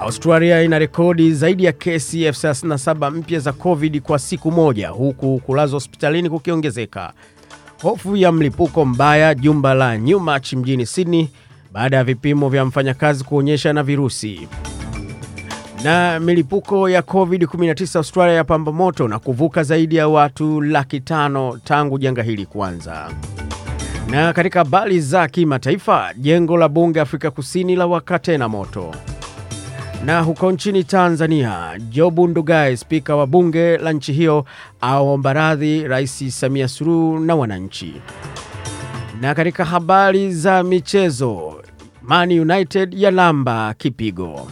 Australia ina rekodi zaidi ya kesi elfu 37 mpya za COVID kwa siku moja, huku kulazwa hospitalini kukiongezeka. Hofu ya mlipuko mbaya jumba la Newmarch mjini Sydney baada ya vipimo vya mfanyakazi kuonyesha na virusi. Na milipuko ya COVID-19 Australia ya pamba moto na kuvuka zaidi ya watu laki tano tangu janga hili kuanza. Na katika habari za kimataifa, jengo la bunge Afrika Kusini la waka tena moto. Na huko nchini Tanzania, Jobu Ndugai, spika wa bunge la nchi hiyo, aomba radhi Rais Samia Suluhu na wananchi. Na katika habari za michezo, Man United ya lamba kipigo.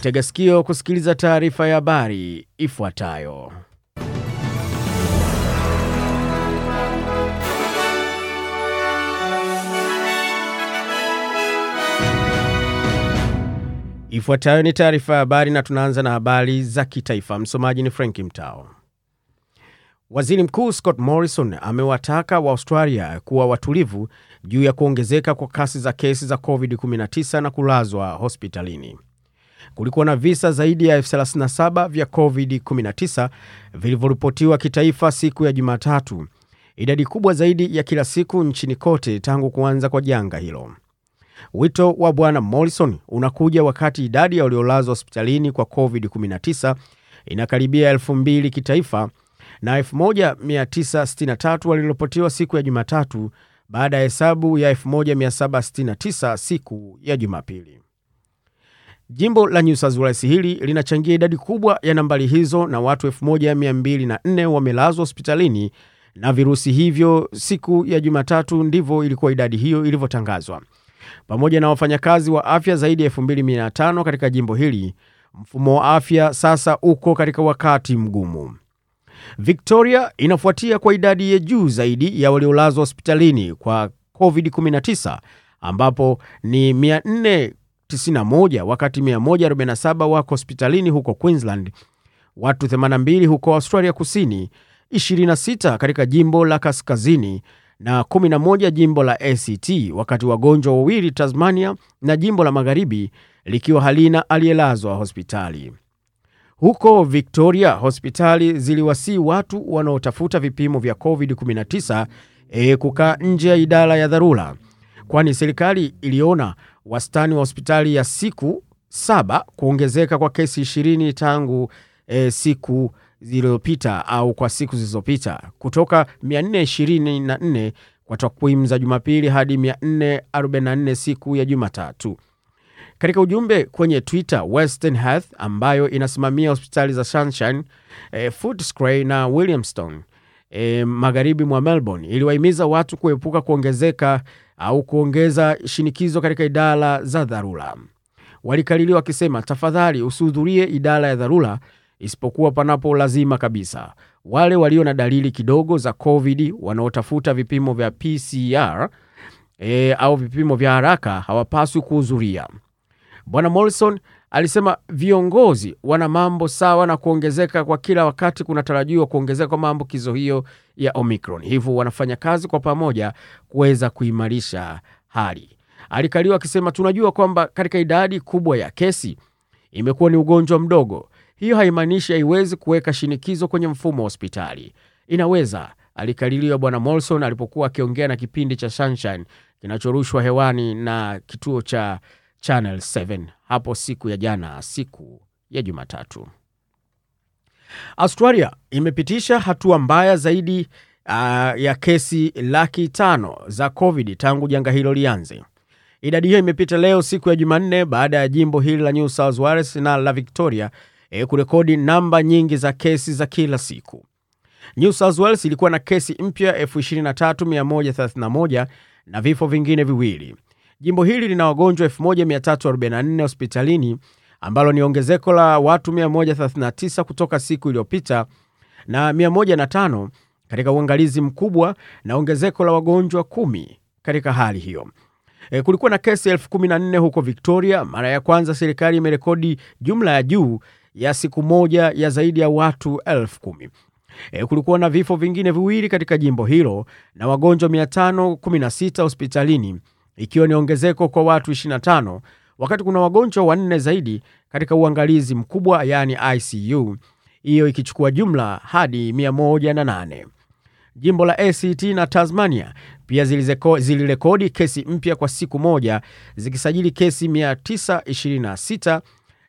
Tega sikio kusikiliza taarifa ya habari ifuatayo. Ifuatayo ni taarifa ya habari na tunaanza na habari za kitaifa. Msomaji ni Frank Mtao. Waziri Mkuu Scott Morrison amewataka Waaustralia kuwa watulivu juu ya kuongezeka kwa kasi za kesi za COVID-19 na kulazwa hospitalini. Kulikuwa na visa zaidi ya elfu 37 vya COVID-19 vilivyoripotiwa kitaifa siku ya Jumatatu, idadi kubwa zaidi ya kila siku nchini kote tangu kuanza kwa janga hilo. Wito wa Bwana Morrison unakuja wakati idadi ya waliolazwa hospitalini kwa COVID-19 inakaribia elfu mbili kitaifa na 1963 waliripotiwa siku ya Jumatatu baada ya hesabu ya 1769 siku ya Jumapili. Jimbo la New South Wales hili linachangia idadi kubwa ya nambari hizo na watu 1204 wamelazwa hospitalini na virusi hivyo siku ya Jumatatu, ndivyo ilikuwa idadi hiyo ilivyotangazwa. Pamoja na wafanyakazi wa afya zaidi ya 2500 katika jimbo hili, mfumo wa afya sasa uko katika wakati mgumu. Victoria inafuatia kwa idadi ya juu zaidi ya waliolazwa hospitalini kwa COVID-19 ambapo ni 491 wakati 147 wako hospitalini huko Queensland, watu 82 huko Australia Kusini, 26 katika jimbo la Kaskazini na 11 jimbo la ACT, wakati wagonjwa wawili Tasmania na jimbo la Magharibi likiwa halina aliyelazwa hospitali. Huko Victoria, hospitali ziliwasii watu wanaotafuta vipimo vya COVID-19 e, kukaa nje ya idara ya dharura, kwani serikali iliona wastani wa hospitali ya siku saba kuongezeka kwa kesi 20 tangu e, siku zilizopita au kwa siku zilizopita kutoka 424 kwa takwimu za Jumapili hadi 444 siku ya Jumatatu. Katika ujumbe kwenye Twitter, Western Health ambayo inasimamia hospitali za Sunshine, e, Footscray na Williamstown e, magharibi mwa Melbourne iliwahimiza watu kuepuka kuongezeka au kuongeza shinikizo katika idara za dharura. Walikaririwa wakisema, tafadhali usihudhurie idara ya dharura isipokuwa panapo lazima kabisa. Wale walio na dalili kidogo za COVID wanaotafuta vipimo vya PCR e, au vipimo vya haraka hawapaswi kuhudhuria. Bwana Morrison alisema viongozi wana mambo sawa na kuongezeka kwa kila wakati kunatarajiwa kuongezeka kwa maambukizo hiyo ya Omicron, hivyo wanafanya kazi kwa pamoja kuweza kuimarisha hali. Alikaliwa akisema, tunajua kwamba katika idadi kubwa ya kesi imekuwa ni ugonjwa mdogo. Hiyo haimaanishi haiwezi kuweka shinikizo kwenye mfumo wa hospitali. Inaweza, alikaririwa Bwana Molson alipokuwa akiongea na kipindi cha Sunshine kinachorushwa hewani na kituo cha Channel 7 hapo siku ya jana, siku ya Jumatatu. Australia imepitisha hatua mbaya zaidi uh, ya kesi laki tano za COVID tangu janga hilo lianze. Idadi hiyo imepita leo siku ya Jumanne baada ya jimbo hili la New South Wales na la Victoria e, kurekodi namba nyingi za kesi za kila siku. New South Wales ilikuwa na kesi mpya 23131 na vifo vingine viwili. Jimbo hili lina wagonjwa 1344 hospitalini ambalo ni ongezeko la watu 139 kutoka siku iliyopita na 105 katika uangalizi mkubwa na ongezeko la wagonjwa kumi katika hali hiyo. E, kulikuwa na kesi elfu kumi na nne huko Victoria. Mara ya kwanza serikali imerekodi jumla ya juu ya siku moja ya zaidi ya watu elfu kumi. E, kulikuwa na vifo vingine viwili katika jimbo hilo na wagonjwa 516 hospitalini ikiwa ni ongezeko kwa watu 25 wakati kuna wagonjwa wanne zaidi katika uangalizi mkubwa, yaani ICU, hiyo ikichukua jumla hadi 108. Jimbo la ACT na Tasmania pia zilirekodi kesi mpya kwa siku moja zikisajili kesi 926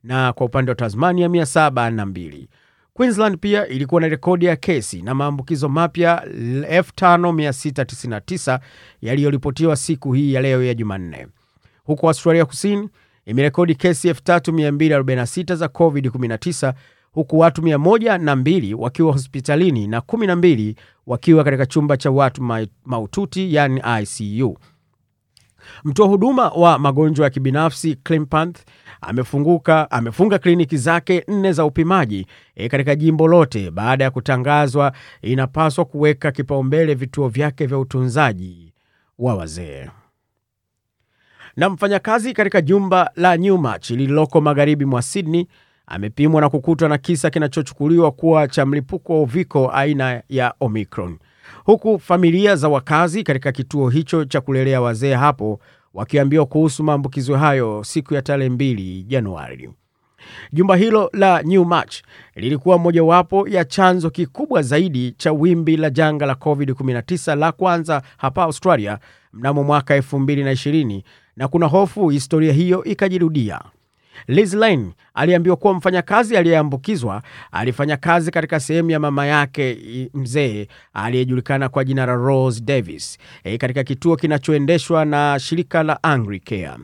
na kwa upande wa Tasmania 702. Queensland pia ilikuwa na rekodi ya kesi na maambukizo mapya 5699 yaliyoripotiwa siku hii ya leo ya Jumanne. huku Australia Kusini imerekodi kesi 3246 za COVID-19 huku watu 102 wakiwa hospitalini na 12 wakiwa katika chumba cha watu mahututi yani ICU. Mtoa huduma wa magonjwa ya kibinafsi Climpanth amefunguka amefunga kliniki zake nne za upimaji e, katika jimbo lote baada ya kutangazwa inapaswa kuweka kipaumbele vituo vyake vya utunzaji wa wazee. Na mfanyakazi katika jumba la Newmarch lililoko magharibi mwa Sydney amepimwa na kukutwa na kisa kinachochukuliwa kuwa cha mlipuko wa uviko aina ya Omicron, huku familia za wakazi katika kituo hicho cha kulelea wazee hapo wakiambiwa kuhusu maambukizo hayo siku ya tarehe 2 Januari. Jumba hilo la Newmarch lilikuwa mojawapo ya chanzo kikubwa zaidi cha wimbi la janga la COVID-19 la kwanza hapa Australia mnamo mwaka 2020 na kuna hofu historia hiyo ikajirudia. Liz Lane aliambiwa kuwa mfanyakazi aliyeambukizwa alifanya kazi katika sehemu ya mama yake mzee aliyejulikana kwa jina la Rose Davis e, katika kituo kinachoendeshwa na shirika la Anglicare.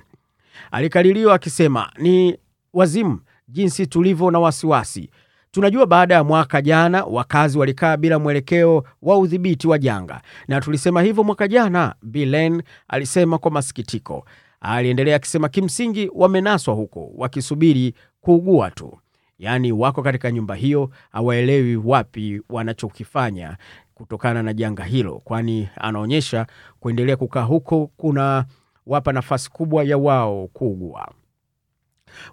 Alikaririwa akisema, ni wazimu jinsi tulivyo na wasiwasi. Tunajua baada ya mwaka jana wakazi walikaa bila mwelekeo wa udhibiti wa janga, na tulisema hivyo mwaka jana, Bilen alisema kwa masikitiko. Aliendelea akisema kimsingi wamenaswa huko wakisubiri kuugua tu, yaani wako katika nyumba hiyo, hawaelewi wapi wanachokifanya kutokana na janga hilo, kwani anaonyesha kuendelea kukaa huko kuna wapa nafasi kubwa ya wao kuugua.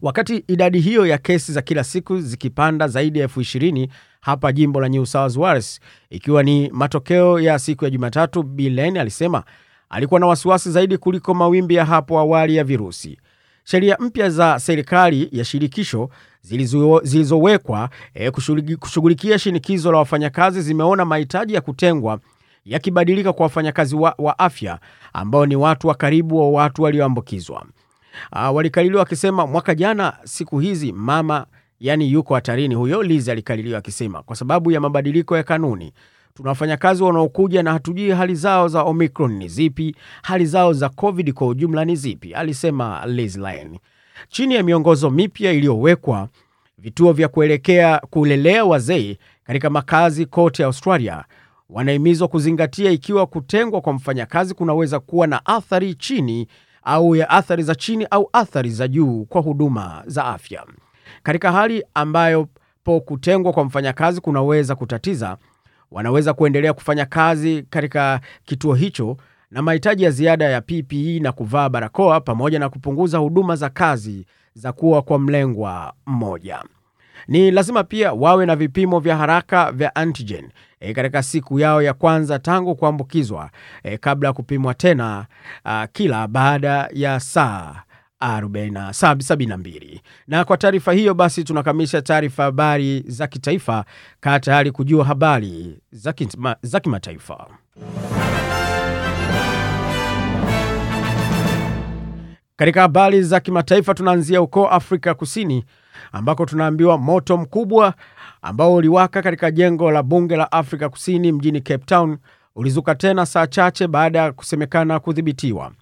Wakati idadi hiyo ya kesi za kila siku zikipanda zaidi ya elfu ishirini hapa jimbo la New South Wales, ikiwa ni matokeo ya siku ya Jumatatu, Bilen alisema alikuwa na wasiwasi zaidi kuliko mawimbi ya hapo awali ya virusi. Sheria mpya za serikali ya shirikisho zilizowekwa e, kushughulikia shinikizo la wafanyakazi zimeona mahitaji ya kutengwa yakibadilika kwa wafanyakazi wa, wa afya ambao ni watu wa karibu wa watu walioambukizwa. Uh, wakisema mwaka jana siku hizi mama yani yuko hatarini. Huyo Liz alikaliliwa akisema kwa sababu ya mabadiliko ya kanuni tuna wafanyakazi wanaokuja na hatujui hali zao za Omicron ni zipi, hali zao za COVID kwa ujumla ni zipi, alisema Liz Lane. Chini ya miongozo mipya iliyowekwa, vituo vya kuelekea kulelea wazee katika makazi kote Australia wanahimizwa kuzingatia ikiwa kutengwa kwa mfanyakazi kunaweza kuwa na athari chini au ya athari za chini au athari za juu kwa huduma za afya. Katika hali ambayo po kutengwa kwa mfanyakazi kunaweza kutatiza, wanaweza kuendelea kufanya kazi katika kituo hicho na mahitaji ya ziada ya PPE na kuvaa barakoa pamoja na kupunguza huduma za kazi za kuwa kwa mlengwa mmoja. Ni lazima pia wawe na vipimo vya haraka vya antigen e, katika siku yao ya kwanza tangu kuambukizwa e, kabla ya kupimwa tena a, kila baada ya saa 72. Na kwa taarifa hiyo basi tunakamilisha taarifa habari za kitaifa. Kaa tayari kujua habari za kimataifa. Katika habari za kimataifa tunaanzia huko Afrika Kusini ambako tunaambiwa moto mkubwa ambao uliwaka katika jengo la bunge la Afrika Kusini mjini Cape Town ulizuka tena saa chache baada ya kusemekana kudhibitiwa.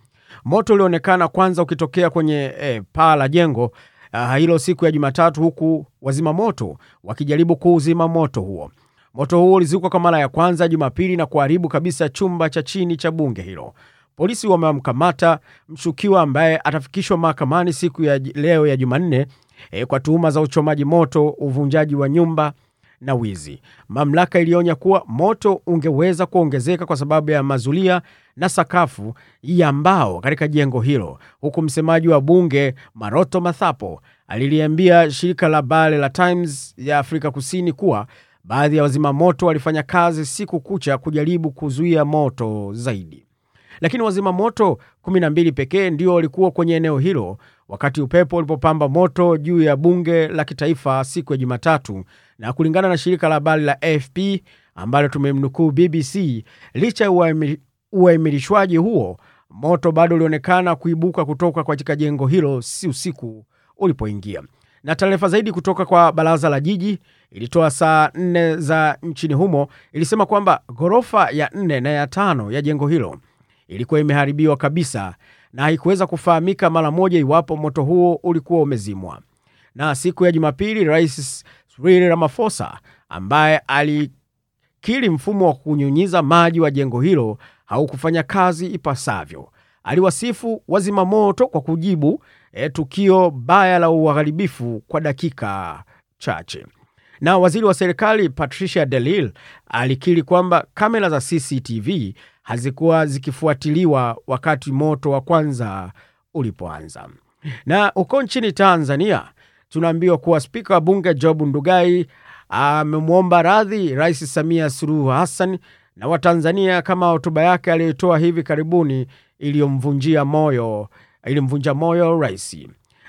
Moto ulionekana kwanza ukitokea kwenye eh, paa la jengo uh, hilo siku ya Jumatatu, huku wazima moto wakijaribu kuuzima moto huo. Moto huo ulizuka kwa mara ya kwanza Jumapili na kuharibu kabisa chumba cha chini cha bunge hilo. Polisi wamemkamata mshukiwa ambaye atafikishwa mahakamani siku ya leo ya Jumanne eh, kwa tuhuma za uchomaji moto, uvunjaji wa nyumba na wizi. Mamlaka ilionya kuwa moto ungeweza kuongezeka kwa sababu ya mazulia na sakafu ya mbao katika jengo hilo, huku msemaji wa bunge Maroto Mathapo aliliambia shirika la habari la Times ya Afrika Kusini kuwa baadhi ya wazima moto walifanya kazi siku kucha kujaribu kuzuia moto zaidi. Lakini wazima moto 12 pekee ndio walikuwa kwenye eneo hilo wakati upepo ulipopamba moto juu ya bunge la kitaifa siku ya Jumatatu, na kulingana na shirika la habari la AFP ambalo tumemnukuu BBC, licha ya uaimirishwaji huo, moto bado ulionekana kuibuka kutoka katika jengo hilo si usiku ulipoingia. Na taarifa zaidi kutoka kwa baraza la jiji ilitoa saa nne za nchini humo ilisema kwamba ghorofa ya nne na ya tano ya jengo hilo ilikuwa imeharibiwa kabisa na haikuweza kufahamika mara moja iwapo moto huo ulikuwa umezimwa. Na siku ya Jumapili, Rais Cyril Ramaphosa ambaye alikiri mfumo wa kunyunyiza maji wa jengo hilo haukufanya kazi ipasavyo, aliwasifu wazima moto kwa kujibu e, tukio baya la uharibifu kwa dakika chache. Na waziri wa serikali Patricia DeLille alikiri kwamba kamera za CCTV hazikuwa zikifuatiliwa wakati moto wa kwanza ulipoanza. Na huko nchini Tanzania tunaambiwa kuwa spika wa bunge Job Ndugai amemwomba radhi Rais Samia Suluhu Hassan na Watanzania kama hotuba yake aliyoitoa hivi karibuni iliyomvunjia moyo ilimvunja moyo rais.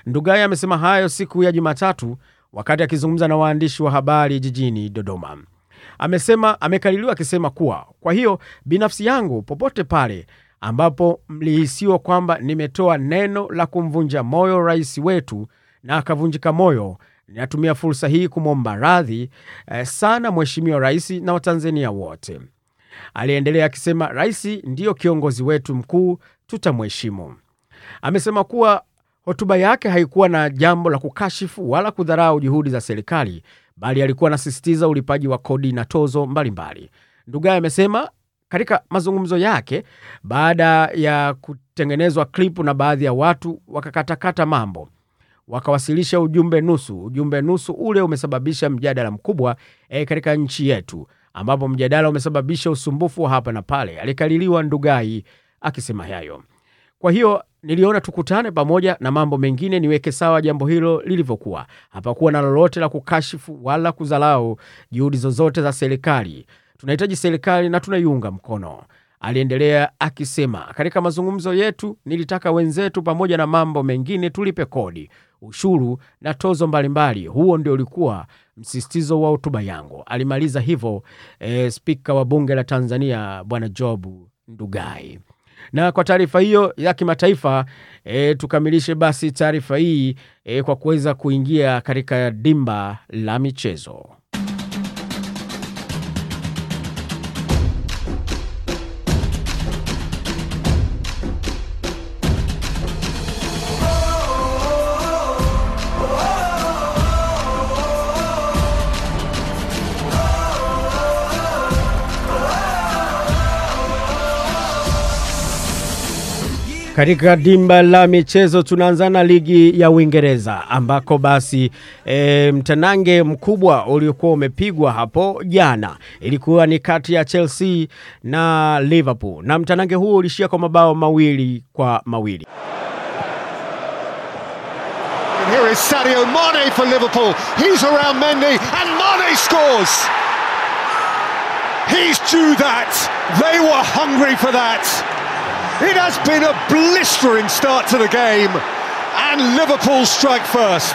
Ndugai amesema hayo siku ya Jumatatu wakati akizungumza na waandishi wa habari jijini Dodoma. Amesema amekaririwa akisema kuwa kwa hiyo binafsi yangu, popote pale ambapo mlihisiwa kwamba nimetoa neno la kumvunja moyo rais wetu na akavunjika moyo, ninatumia fursa hii kumwomba radhi eh, sana Mheshimiwa Rais na Watanzania wote. Aliendelea akisema rais ndiyo kiongozi wetu mkuu, tutamheshimu. Amesema kuwa hotuba yake haikuwa na jambo la kukashifu wala kudharau juhudi za serikali, bali alikuwa anasisitiza ulipaji wa kodi na tozo mbalimbali. Ndugai amesema katika mazungumzo yake baada ya kutengenezwa klipu na baadhi ya watu wakakatakata mambo wakawasilisha ujumbe nusu. Ujumbe nusu ule umesababisha mjadala mkubwa e, katika nchi yetu, ambapo mjadala umesababisha usumbufu wa hapa na pale. Alikaliliwa Ndugai akisema hayo. Kwa hiyo niliona tukutane pamoja na mambo mengine niweke sawa jambo hilo lilivyokuwa. Hapakuwa na lolote la kukashifu wala kuzalau juhudi zozote za serikali. Tunahitaji serikali na tunaiunga mkono, aliendelea akisema. Katika mazungumzo yetu nilitaka wenzetu, pamoja na mambo mengine, tulipe kodi, ushuru na tozo mbalimbali. Huo ndio ulikuwa msisitizo wa hotuba yangu, alimaliza hivyo e, spika wa bunge la Tanzania Bwana Job Ndugai na kwa taarifa hiyo ya kimataifa e, tukamilishe basi taarifa hii e, kwa kuweza kuingia katika dimba la michezo. Katika dimba la michezo tunaanza na ligi ya Uingereza ambako basi e, mtanange mkubwa uliokuwa umepigwa hapo jana ilikuwa ni kati ya Chelsea na Liverpool, na mtanange huo ulishia kwa mabao mawili kwa mawili. And here is Sadio Mane for Liverpool. He's around Mendy and Mane scores. He's due that. They were hungry for that. It has been a blistering start to the game and Liverpool strike first.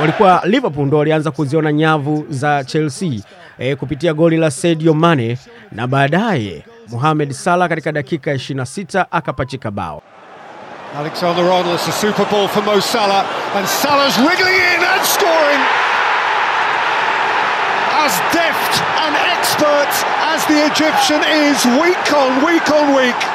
Walikuwa Liverpool ndo walianza kuziona nyavu za Chelsea e, kupitia goli la Sadio Mane na baadaye Mohamed Salah katika dakika 26 akapachika bao. Alexander Arnold, it's a super ball for Mo Salah and Salah's wriggling in and scoring. As deft and expert as the Egyptian is week on week on week.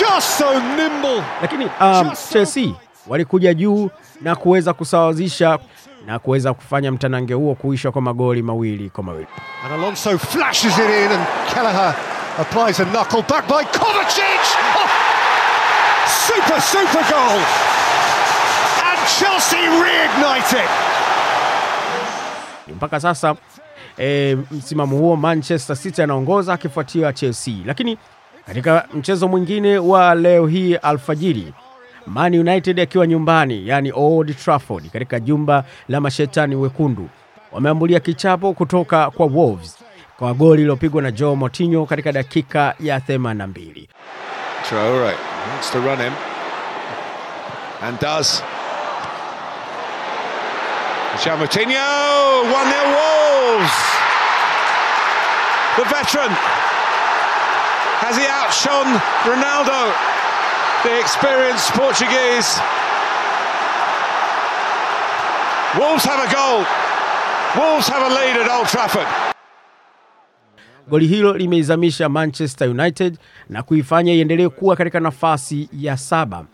Just so nimble. Lakini um, Chelsea walikuja juu na kuweza kusawazisha na kuweza kufanya mtanange huo kuisha kwa magoli mawili kwa mawili. And Alonso flashes it in and Kelleher applies a knuckle back by Kovacic. Oh, super, super goal. And Chelsea reignited. Mpaka sasa e, msimamo huo Manchester City anaongoza akifuatiwa Chelsea, lakini katika mchezo mwingine wa leo hii alfajiri, Man United akiwa nyumbani, yani Old Trafford, katika jumba la mashetani wekundu, wameambulia kichapo kutoka kwa Wolves kwa goli lililopigwa na Joe Moutinho katika dakika ya 82. Traore wants to run him. and does. Michel Moutinho, 1 0 Wolves. The veteran. Has he outshone Ronaldo, the experienced Portuguese? Wolves have a goal. Wolves have a lead at Old Trafford. Goli hilo limeizamisha Manchester United na kuifanya iendelee kuwa katika nafasi ya saba,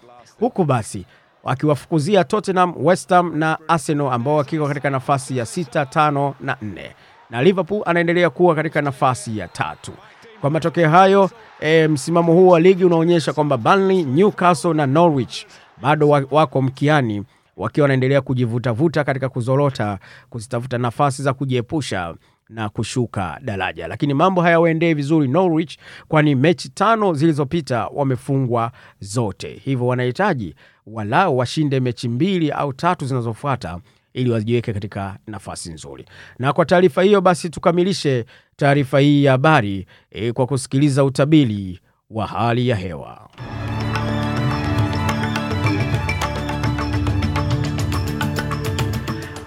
huku basi wakiwafukuzia Tottenham, West Ham na Arsenal ambao wakiwa katika nafasi ya sita, tano na nne, na Liverpool anaendelea kuwa katika nafasi ya tatu. Kwa matokeo hayo e, msimamo huu wa ligi unaonyesha kwamba Burnley, Newcastle na Norwich bado wako mkiani wakiwa wanaendelea kujivutavuta katika kuzorota kuzitafuta nafasi za kujiepusha na kushuka daraja, lakini mambo hayawaendei vizuri Norwich, kwani mechi tano zilizopita wamefungwa zote, hivyo wanahitaji walau washinde mechi mbili au tatu zinazofuata ili wajiweke katika nafasi nzuri. Na kwa taarifa hiyo basi, tukamilishe taarifa hii ya habari e, kwa kusikiliza utabiri wa hali ya hewa.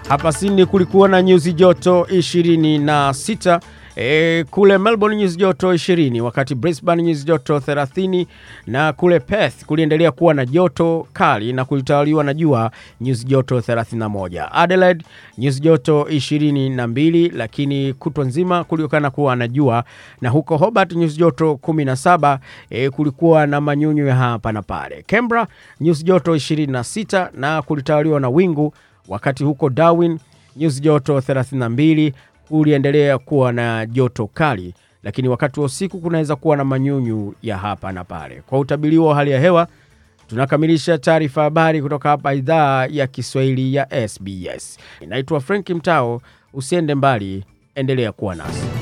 Hapa Sydney kulikuwa na nyuzi joto 26 e, kule Melbourne nyuzi joto 20, wakati Brisbane nyuzi joto 30 na kule Perth kuliendelea kuwa na joto kali na kulitawaliwa na jua nyuzi joto 31. Adelaide nyuzi joto 22, lakini kutwa nzima kulionekana kuwa na jua, na huko Hobart nyuzi joto 17, e, kulikuwa na manyunyu ya hapa na pale. Canberra nyuzi joto 26 na kulitawaliwa na wingu wakati huko Darwin nyuzi joto 32 kuliendelea kuwa na joto kali, lakini wakati wa usiku kunaweza kuwa na manyunyu ya hapa na pale. Kwa utabiri wa hali ya hewa, tunakamilisha taarifa habari kutoka hapa idhaa ya Kiswahili ya SBS. Inaitwa Frank Mtao. Usiende mbali, endelea kuwa nasi.